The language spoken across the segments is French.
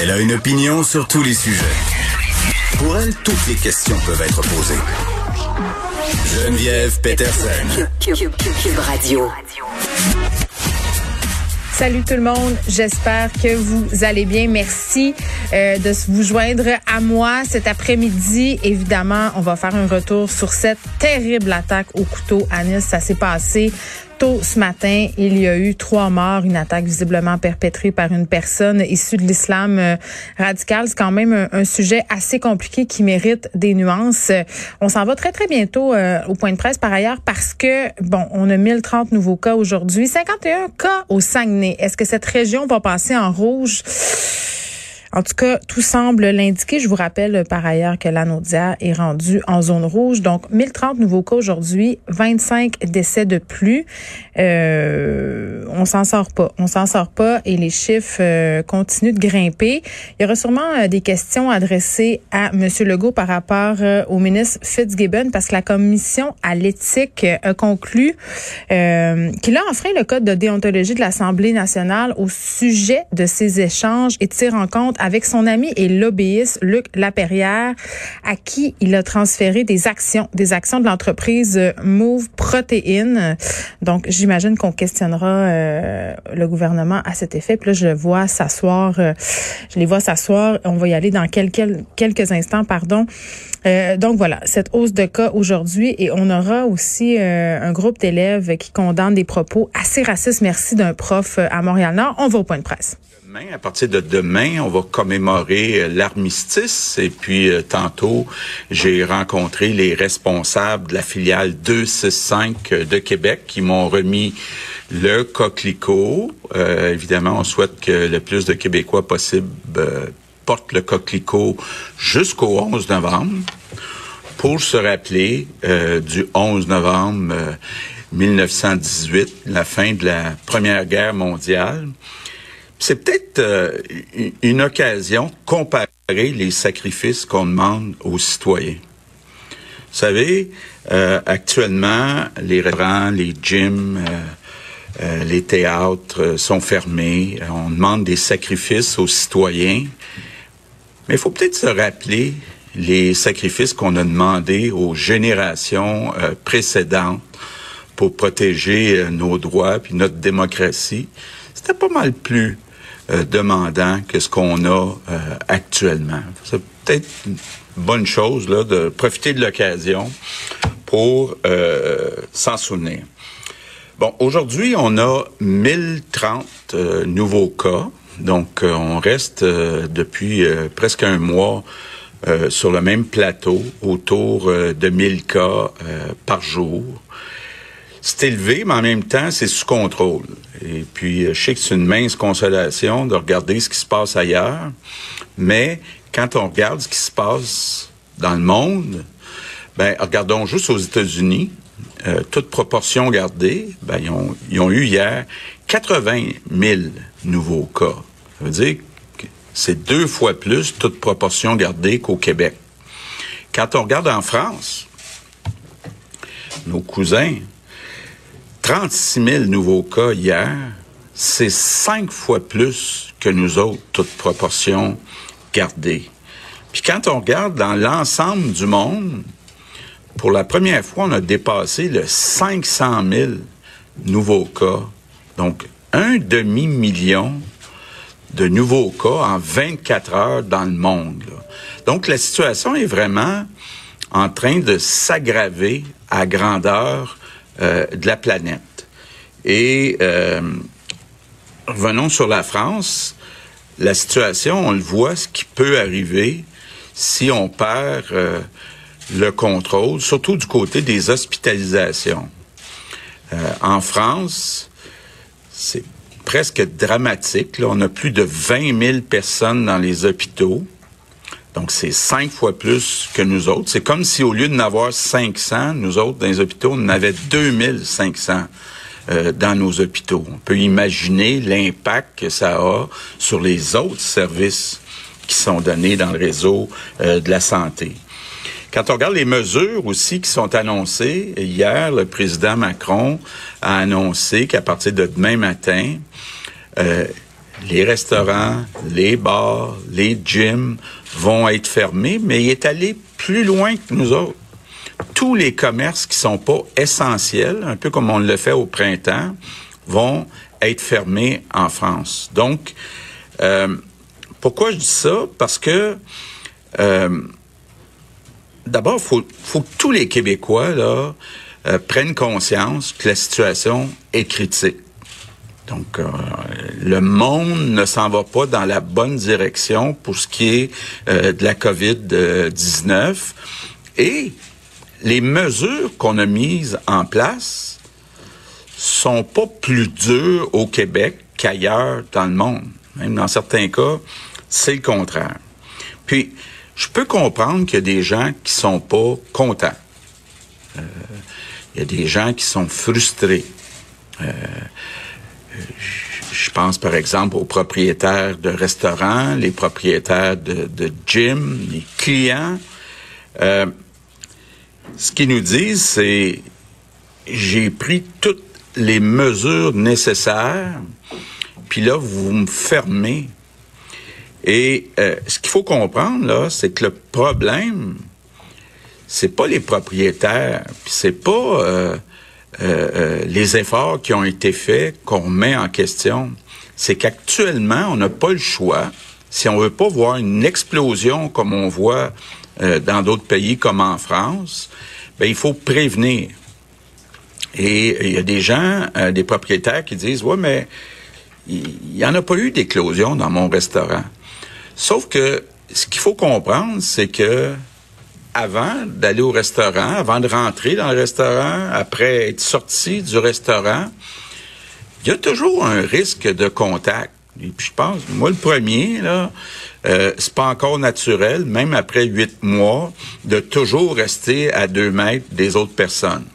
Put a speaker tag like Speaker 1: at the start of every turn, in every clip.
Speaker 1: Elle a une opinion sur tous les sujets. Pour elle, toutes les questions peuvent être posées. Geneviève Peterson.
Speaker 2: Cube, Cube- Cube Radio.
Speaker 3: Salut tout le monde, j'espère que vous allez bien. Merci euh, de vous joindre à moi cet après-midi. Évidemment, on va faire un retour sur cette terrible attaque au couteau à Nice. Ça s'est passé tôt ce matin. Il y a eu trois morts, une attaque visiblement perpétrée par une personne issue de l'islam euh, radical. C'est quand même un, sujet assez compliqué qui mérite des nuances. On s'en va très très bientôt euh, au point de presse par ailleurs parce que bon, on a 1030 nouveaux cas aujourd'hui, 51 cas au Saguenay. Est-ce que cette région va passer en rouge? En tout cas, tout semble l'indiquer. Je vous rappelle euh, par ailleurs que l'Anaudière est rendue en zone rouge. Donc, 1030 nouveaux cas aujourd'hui, 25 décès de plus. Euh, on s'en sort pas. On s'en sort pas et les chiffres euh, continuent de grimper. Il y aura sûrement euh, des questions adressées à M. Legault par rapport au ministre Fitzgibbon parce que la commission à l'éthique a conclu qu'il a enfreint le code de déontologie de l'Assemblée nationale au sujet de ces échanges et tire en compte avec son ami et lobbyiste Luc Laperrière, à qui il a transféré des actions, des actions de l'entreprise euh, Move Protein. Donc, j'imagine qu'on questionnera euh, le gouvernement à cet effet. Puis là, je le vois s'asseoir, euh, je les vois s'asseoir. On va y aller dans quelques, quelques instants, pardon. Euh, donc voilà, cette hausse de cas aujourd'hui et on aura aussi euh, un groupe d'élèves qui condamnent des propos assez racistes. Merci d'un prof euh, à Montréal-Nord. On va au point de presse.
Speaker 4: Demain, à partir de demain, on va commémorer l'armistice. Et puis, tantôt, j'ai rencontré les responsables de la filiale 265 de Québec qui m'ont remis le coquelicot. Évidemment, on souhaite que le plus de Québécois possible portent le coquelicot jusqu'au 11 novembre pour se rappeler euh, du 11 novembre euh, 1918, la fin de la Première Guerre mondiale. C'est peut-être euh, une- occasion de comparer les sacrifices qu'on demande aux citoyens. Vous savez, euh, actuellement, les restaurants, les gyms, euh, euh, les théâtres euh, sont fermés. Euh, On demande des sacrifices aux citoyens. Mais il faut peut-être se rappeler les sacrifices qu'on a demandés aux générations euh, précédentes pour protéger euh, nos droits puis notre démocratie. C'était pas mal plus euh, demandant que ce qu'on a actuellement. C'est peut-être une bonne chose là de profiter de l'occasion pour s'en souvenir. Bon, aujourd'hui, on a 1030 euh, nouveaux cas. Donc, euh, on reste euh, depuis euh, presque un mois sur le même plateau, autour de 1000 cas par jour. C'est élevé, mais en même temps, c'est sous contrôle. Et puis, je sais que c'est une mince consolation de regarder ce qui se passe ailleurs, mais quand on regarde ce qui se passe dans le monde, ben, regardons juste aux États-Unis, toute proportion gardée, ben, ils ont eu hier 80 000 nouveaux cas. Ça veut dire que c'est deux fois plus, toute proportion gardée, qu'au Québec. Quand on regarde en France, nos cousins, 36 000 nouveaux cas hier, c'est cinq fois plus que nous autres, toute proportion gardée. Puis quand on regarde dans l'ensemble du monde, pour la première fois, on a dépassé le 500 000 nouveaux cas. Donc, un demi-million de nouveaux cas en 24 heures dans le monde. Donc, la situation est vraiment en train de s'aggraver à grandeur euh, de la planète. Et euh, revenons sur la France. La situation, on le voit, ce qui peut arriver si on perd euh, le contrôle, surtout du côté des hospitalisations. en France, c'est presque dramatique. On a plus de 20 000 personnes dans les hôpitaux. Donc, c'est cinq fois plus que nous autres. C'est comme si au lieu de n'avoir 500, nous autres, dans les hôpitaux, on avait 2500 euh, dans nos hôpitaux. On peut imaginer l'impact que ça a sur les autres services qui sont donnés dans le réseau euh, de la santé. Quand on regarde les mesures aussi qui sont annoncées, hier, le président Macron a annoncé qu'à partir de demain matin, euh, les restaurants, les bars, les gyms vont être fermés, mais il est allé plus loin que nous autres. Tous les commerces qui sont pas essentiels, un peu comme on le fait au printemps, vont être fermés en France. Donc, euh, pourquoi je dis ça? Parce que euh, d'abord, faut, faut, que tous les Québécois là, euh, prennent conscience que la situation est critique. Donc, euh, le monde ne s'en va pas dans la bonne direction pour ce qui est euh, de la COVID-19. Et les mesures qu'on a mises en place sont pas plus dures au Québec qu'ailleurs dans le monde. Même dans certains cas, c'est le contraire. Puis, je peux comprendre qu'il y a des gens qui sont pas contents. Il y a des gens qui sont frustrés. Euh, je pense par exemple aux propriétaires de restaurants, les propriétaires de, de gym, les clients. Euh, ce qu'ils nous disent, c'est j'ai pris toutes les mesures nécessaires, puis là, vous me fermez et euh, ce qu'il faut comprendre là, c'est que le problème, c'est pas les propriétaires, puis c'est pas euh, euh, euh, les efforts qui ont été faits qu'on met en question. C'est qu'actuellement, on n'a pas le choix. Si on veut pas voir une explosion comme on voit euh, dans d'autres pays comme en France, ben il faut prévenir. Et il y a des gens, des propriétaires qui disent ouais mais il y en a pas eu d'éclosion dans mon restaurant. Sauf que ce qu'il faut comprendre, c'est que avant d'aller au restaurant, avant de rentrer dans le restaurant, après être sorti du restaurant, il y a toujours un risque de contact. Et puis je pense, moi le premier, là, euh, c'est pas encore naturel, même après huit mois, de toujours rester à deux mètres des autres personnes.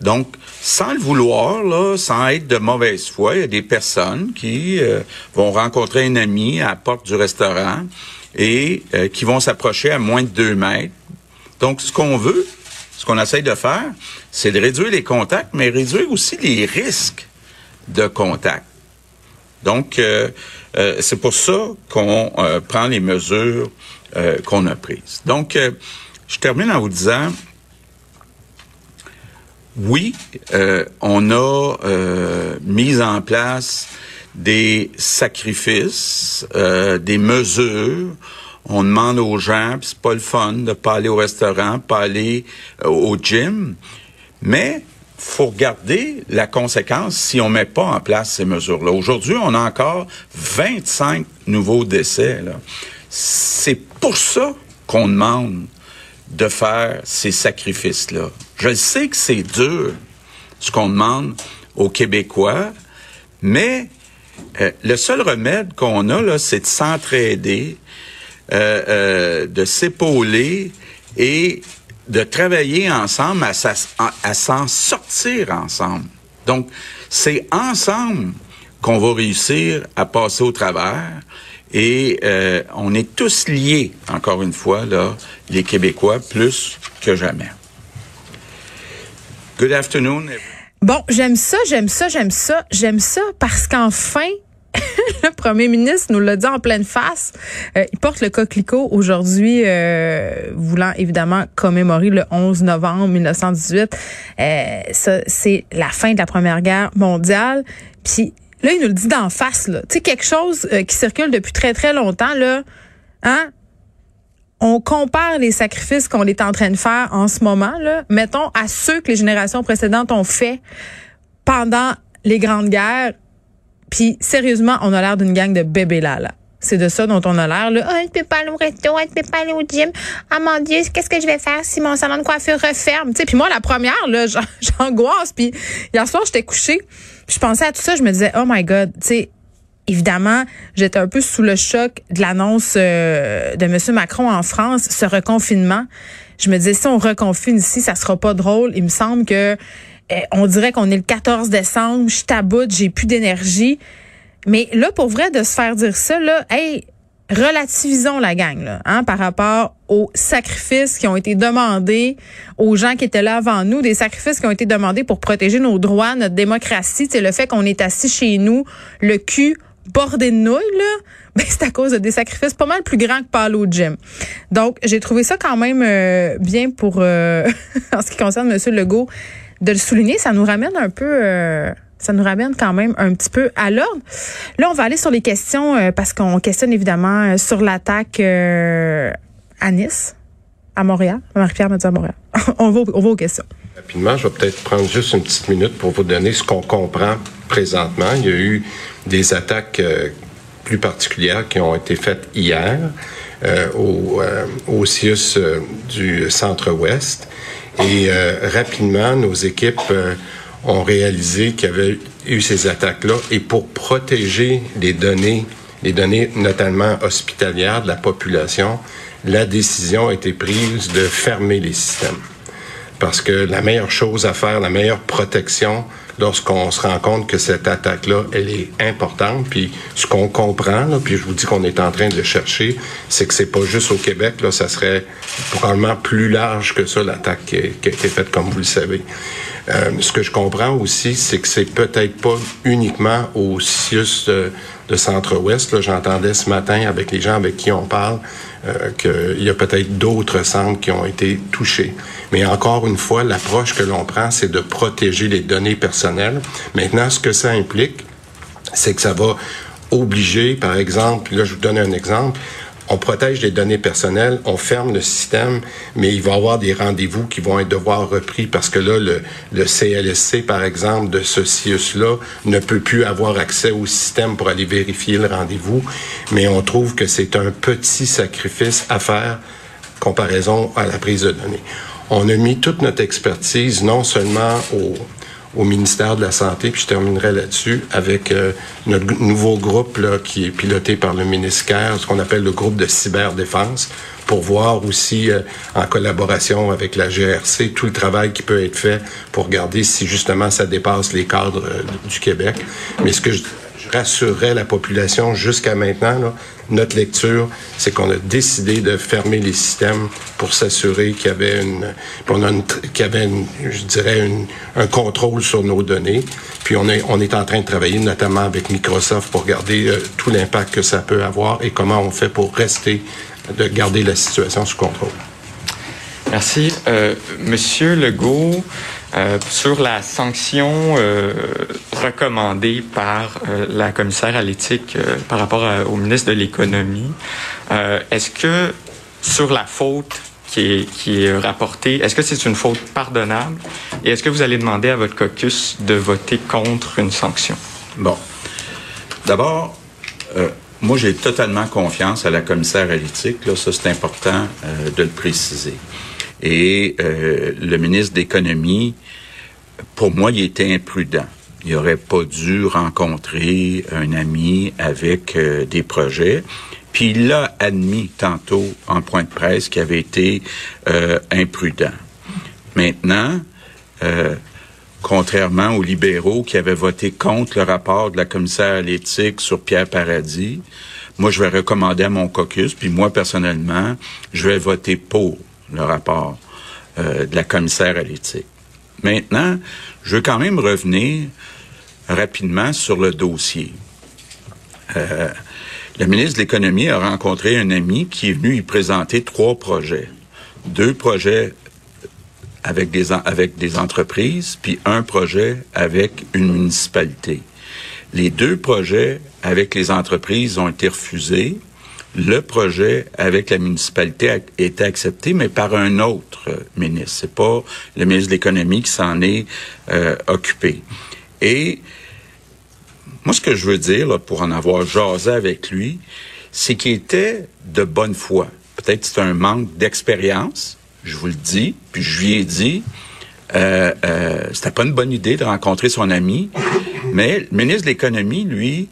Speaker 4: Donc, sans le vouloir, là, sans être de mauvaise foi, il y a des personnes qui euh, vont rencontrer un ami à la porte du restaurant et euh, qui vont s'approcher à moins de deux mètres. Donc, ce qu'on veut, ce qu'on essaye de faire, c'est de réduire les contacts, mais réduire aussi les risques de contact. Donc, euh, c'est pour ça qu'on prend les mesures qu'on a prises. Donc, je termine en vous disant, oui, euh, on a euh, mis en place des sacrifices, euh, des mesures. On demande aux gens, c'est pas le fun de pas aller au restaurant, pas aller au gym, mais faut regarder la conséquence si on met pas en place ces mesures-là. Aujourd'hui, on a encore 25 nouveaux décès. C'est pour ça qu'on demande de faire ces sacrifices-là. Je sais que c'est dur, ce qu'on demande aux Québécois, mais euh, le seul remède qu'on a, là, c'est de s'entraider, euh, euh, de s'épauler et de travailler ensemble à, s'en sortir ensemble. Donc, c'est ensemble qu'on va réussir à passer au travers. Et on est tous liés, encore une fois, là, les Québécois, plus que jamais. Good afternoon.
Speaker 3: Bon, j'aime ça, j'aime ça, j'aime ça, j'aime ça parce qu'enfin, le premier ministre nous l'a dit en pleine face. Euh, il porte le coquelicot aujourd'hui, euh, voulant évidemment commémorer le 11 novembre 1918. Euh, ça, c'est la fin de la Première Guerre mondiale. Puis Là, il nous le dit d'en face. Tu sais, quelque chose qui circule depuis très, très longtemps, là. Hein? On compare les sacrifices qu'on est en train de faire en ce moment, là, mettons, à ceux que les générations précédentes ont fait pendant les grandes guerres. Puis, sérieusement, on a l'air d'une gang de bébés là, là. c'est de ça dont on a l'air. Là, oh, elle ne peut pas aller au resto, elle ne peut pas aller au gym. Ah mon Dieu, qu'est-ce que je vais faire si mon salon de coiffure referme? Puis moi, la première, là, j'angoisse. Puis hier soir, j'étais couchée. je pensais à tout ça. Je me disais, oh my God, tu sais, évidemment, j'étais un peu sous le choc de l'annonce euh, de M. Macron en France, ce reconfinement. Je me disais, si on reconfine ici, ça sera pas drôle. Il me semble que eh, on dirait qu'on est le 14 décembre, je taboute, j'ai plus d'énergie. Mais là, pour vrai, de se faire dire ça, là, hey, relativisons la gang, là, hein, par rapport aux sacrifices qui ont été demandés aux gens qui étaient là avant nous, des sacrifices qui ont été demandés pour protéger nos droits, notre démocratie, c'est le fait qu'on est assis chez nous, le cul bordé de nouilles, là, ben, c'est à cause de des sacrifices pas mal plus grands que par au gym. Donc, j'ai trouvé ça quand même euh, bien pour, euh, en ce qui concerne M. Legault, de le souligner. Ça nous ramène un peu... Euh, ça nous ramène quand même un petit peu à l'ordre. Là, on va aller sur les questions parce qu'on questionne évidemment sur l'attaque à Nice, à Montréal. Marie-Pierre m'a dit à Montréal. on, va, on va aux questions.
Speaker 5: Rapidement, je vais peut-être prendre juste une petite minute pour vous donner ce qu'on comprend présentement. Il y a eu des attaques plus particulières qui ont été faites hier au, au CIUS du centre-ouest. Et rapidement, nos équipes ont réalisé qu'il y avait eu ces attaques-là et pour protéger les données, les données notamment hospitalières de la population, la décision a été prise de fermer les systèmes. Parce que la meilleure chose à faire, la meilleure protection, lorsqu'on se rend compte que cette attaque-là, elle est importante, puis ce qu'on comprend, là, puis je vous dis qu'on est en train de chercher, c'est que c'est pas juste au Québec, là, ça serait probablement plus large que ça, l'attaque qui, qui a été faite, comme vous le savez. Euh, ce que je comprends aussi, c'est que c'est peut-être pas uniquement au CIUS de, Centre-Ouest. J'entendais ce matin avec les gens avec qui on parle euh, qu'il y a peut-être d'autres centres qui ont été touchés. Mais encore une fois, l'approche que l'on prend, c'est de protéger les données personnelles. Maintenant, ce que ça implique, c'est que ça va obliger, par exemple, là je vous donne un exemple, on protège les données personnelles, on ferme le système, mais il va y avoir des rendez-vous qui vont être devoir repris parce que là, le, CLSC, par exemple, de ce CIUS-là, ne peut plus avoir accès au système pour aller vérifier le rendez-vous. Mais on trouve que c'est un petit sacrifice à faire comparaison à la prise de données. On a mis toute notre expertise non seulement au, au ministère de la Santé, puis je terminerai là-dessus avec euh, notre nouveau groupe là, qui est piloté par le ministère, ce qu'on appelle le groupe de cyberdéfense, pour voir aussi euh, en collaboration avec la GRC tout le travail qui peut être fait pour regarder si justement ça dépasse les cadres euh, du Québec. Mais ce que je rassurerait la population jusqu'à maintenant. Notre lecture, c'est qu'on a décidé de fermer les systèmes pour s'assurer qu'il y avait une, qu'il y avait, je dirais, un contrôle sur nos données. Puis on est, en train de travailler notamment avec Microsoft pour regarder euh, tout l'impact que ça peut avoir et comment on fait pour rester, de garder la situation sous contrôle.
Speaker 6: Merci. Euh, Monsieur Legault, euh, sur la sanction euh, recommandée par euh, la commissaire à l'éthique par rapport au ministre de l'économie, est-ce que sur la faute qui est, qui est rapportée, est-ce que c'est une faute pardonnable? Et est-ce que vous allez demander à votre caucus de voter contre une sanction?
Speaker 4: Bon. D'abord, moi, j'ai totalement confiance à la commissaire à l'éthique. Ça, c'est important de le préciser. Et euh, le ministre d'économie, pour moi, il était imprudent. Il n'aurait pas dû rencontrer un ami avec euh, des projets. Puis il l'a admis tantôt en point de presse qu'il avait été euh, imprudent. Maintenant, contrairement aux libéraux qui avaient voté contre le rapport de la commissaire à l'éthique sur Pierre Paradis, moi, je vais recommander à mon caucus, puis moi, personnellement, je vais voter pour le rapport euh, de la commissaire à l'éthique. Maintenant, je veux quand même revenir rapidement sur le dossier. Euh, le ministre de l'Économie a rencontré un ami qui est venu y présenter trois projets. Deux projets avec des, avec des entreprises, puis un projet avec une municipalité. Les deux projets avec les entreprises ont été refusés le projet avec la municipalité a été accepté, mais par un autre euh, ministre. C'est pas le ministre de l'économie qui s'en est euh, occupé. Et moi, ce que je veux dire, pour en avoir jasé avec lui, c'est qu'il était de bonne foi. Peut-être c'est un manque d'expérience, je vous le dis, puis je lui ai dit, euh, euh, c'était pas une bonne idée de rencontrer son ami, mais le ministre de l'économie, lui,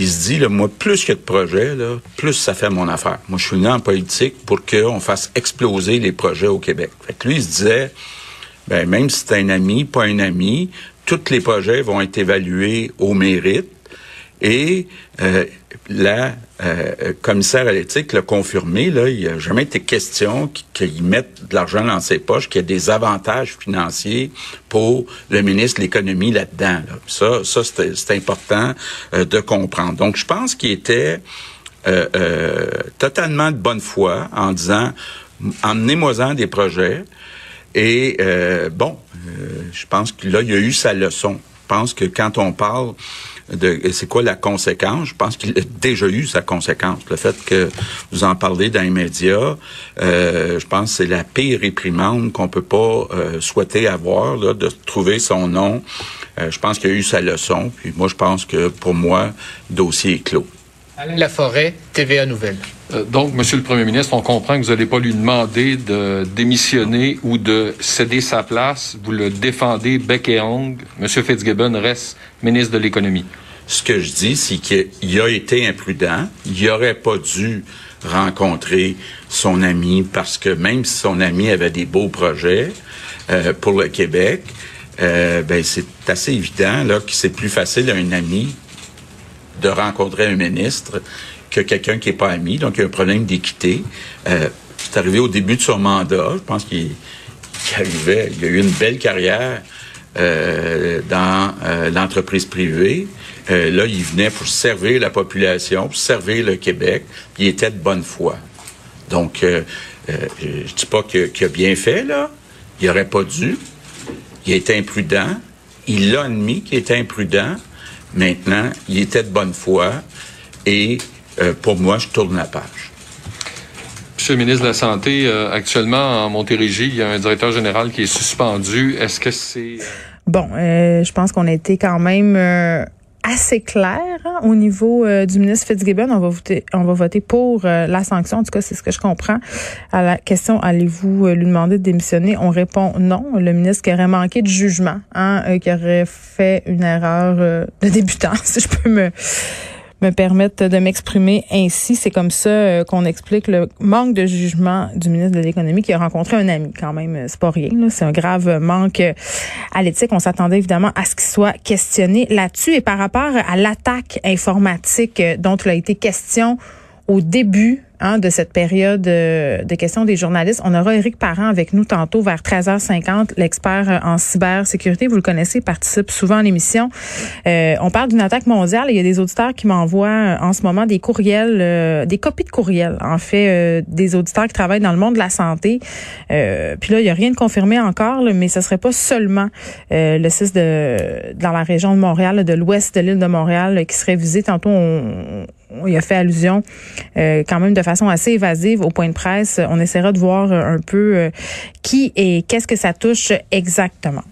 Speaker 4: il se dit, là, moi, plus a de projets, plus ça fait mon affaire. Moi, je suis venu en politique pour qu'on fasse exploser les projets au Québec. Fait que lui, il se disait, ben, même si c'est un ami, pas un ami, tous les projets vont être évalués au mérite. Et euh, la euh, commissaire à l'éthique l'a confirmé, là, il n'y a jamais été question qu'ils mettent de l'argent dans ses poches, qu'il y a des avantages financiers pour le ministre de l'économie là-dedans. Ça, ça c'est important euh, de comprendre. Donc, je pense qu'il était euh, totalement de bonne foi en disant, emmenez-moi-en des projets. Et bon, je pense que là, il a eu sa leçon. Je pense que quand on parle de c'est quoi la conséquence? Je pense qu'il a déjà eu sa conséquence. Le fait que vous en parlez dans les médias, euh, je pense que c'est la pire réprimande qu'on peut pas euh, souhaiter avoir, là, de trouver son nom. Euh, je pense qu'il a eu sa leçon. Puis moi, je pense que pour moi, dossier est clos.
Speaker 7: Alain Laforêt, TVA Nouvelle.
Speaker 8: donc, Monsieur le Premier ministre, on comprend que vous n'allez pas lui demander de démissionner ou de céder sa place. Vous le défendez bec et ongle. Monsieur Fitzgibbon reste ministre de l'Économie.
Speaker 4: Ce que je dis, c'est qu'il a été imprudent. Il n'aurait pas dû rencontrer son ami parce que même si son ami avait des beaux projets euh, pour le Québec, euh, ben c'est assez évident là que c'est plus facile à un ami de rencontrer un ministre que quelqu'un qui n'est pas ami. Donc, il y a un problème d'équité. Euh, c'est arrivé au début de son mandat. Je pense qu'il arrivait, il a eu une belle carrière euh, dans euh, l'entreprise privée. Là, il venait pour servir la population, pour servir le Québec. Il était de bonne foi. Donc, je dis pas qu'il a bien fait, là. Il aurait pas dû. Il était imprudent. Il l'a admis qu'il était imprudent. Maintenant, il était de bonne foi et euh, pour moi, je tourne la page.
Speaker 8: Monsieur le ministre de la Santé, euh, actuellement en Montérégie, il y a un directeur général qui est suspendu. Est-ce que c'est... Euh,
Speaker 3: bon, je pense qu'on a été quand même assez clair hein, au niveau euh, du ministre Fitzgibbon. On va voter, on va voter pour euh, la sanction. En tout cas, c'est ce que je comprends. À la question, allez-vous euh, lui demander de démissionner? On répond non. Le ministre qui aurait manqué de jugement, hein, qui aurait fait une erreur de débutant, si je peux me me permettre de m'exprimer ainsi. C'est comme ça euh, qu'on explique le manque de jugement du ministre de l'Économie qui a rencontré un ami quand même. Euh, c'est. C'est un grave manque euh, à l'éthique. On s'attendait évidemment à ce qu'il soit questionné là-dessus. Et par rapport à l'attaque informatique dont il a été question au début Hein, de cette période euh, de questions des journalistes. On aura Éric Parent avec nous tantôt vers 13h50, l'expert euh, en cybersécurité. Vous le connaissez, il participe souvent à l'émission. Euh, on parle d'une attaque mondiale. Il y a des auditeurs qui m'envoient en ce moment des courriels, des copies de courriels, en fait, des auditeurs qui travaillent dans le monde de la santé. puis là, il n'y a rien de confirmé encore, mais ce serait pas seulement le 6 de dans la région de Montréal, de l'ouest de l'île de Montréal, qui serait visé. Tantôt, on, il a fait allusion quand même de façon assez évasive au point de presse. On essaiera de voir un peu euh, qui et qu'est-ce que ça touche exactement.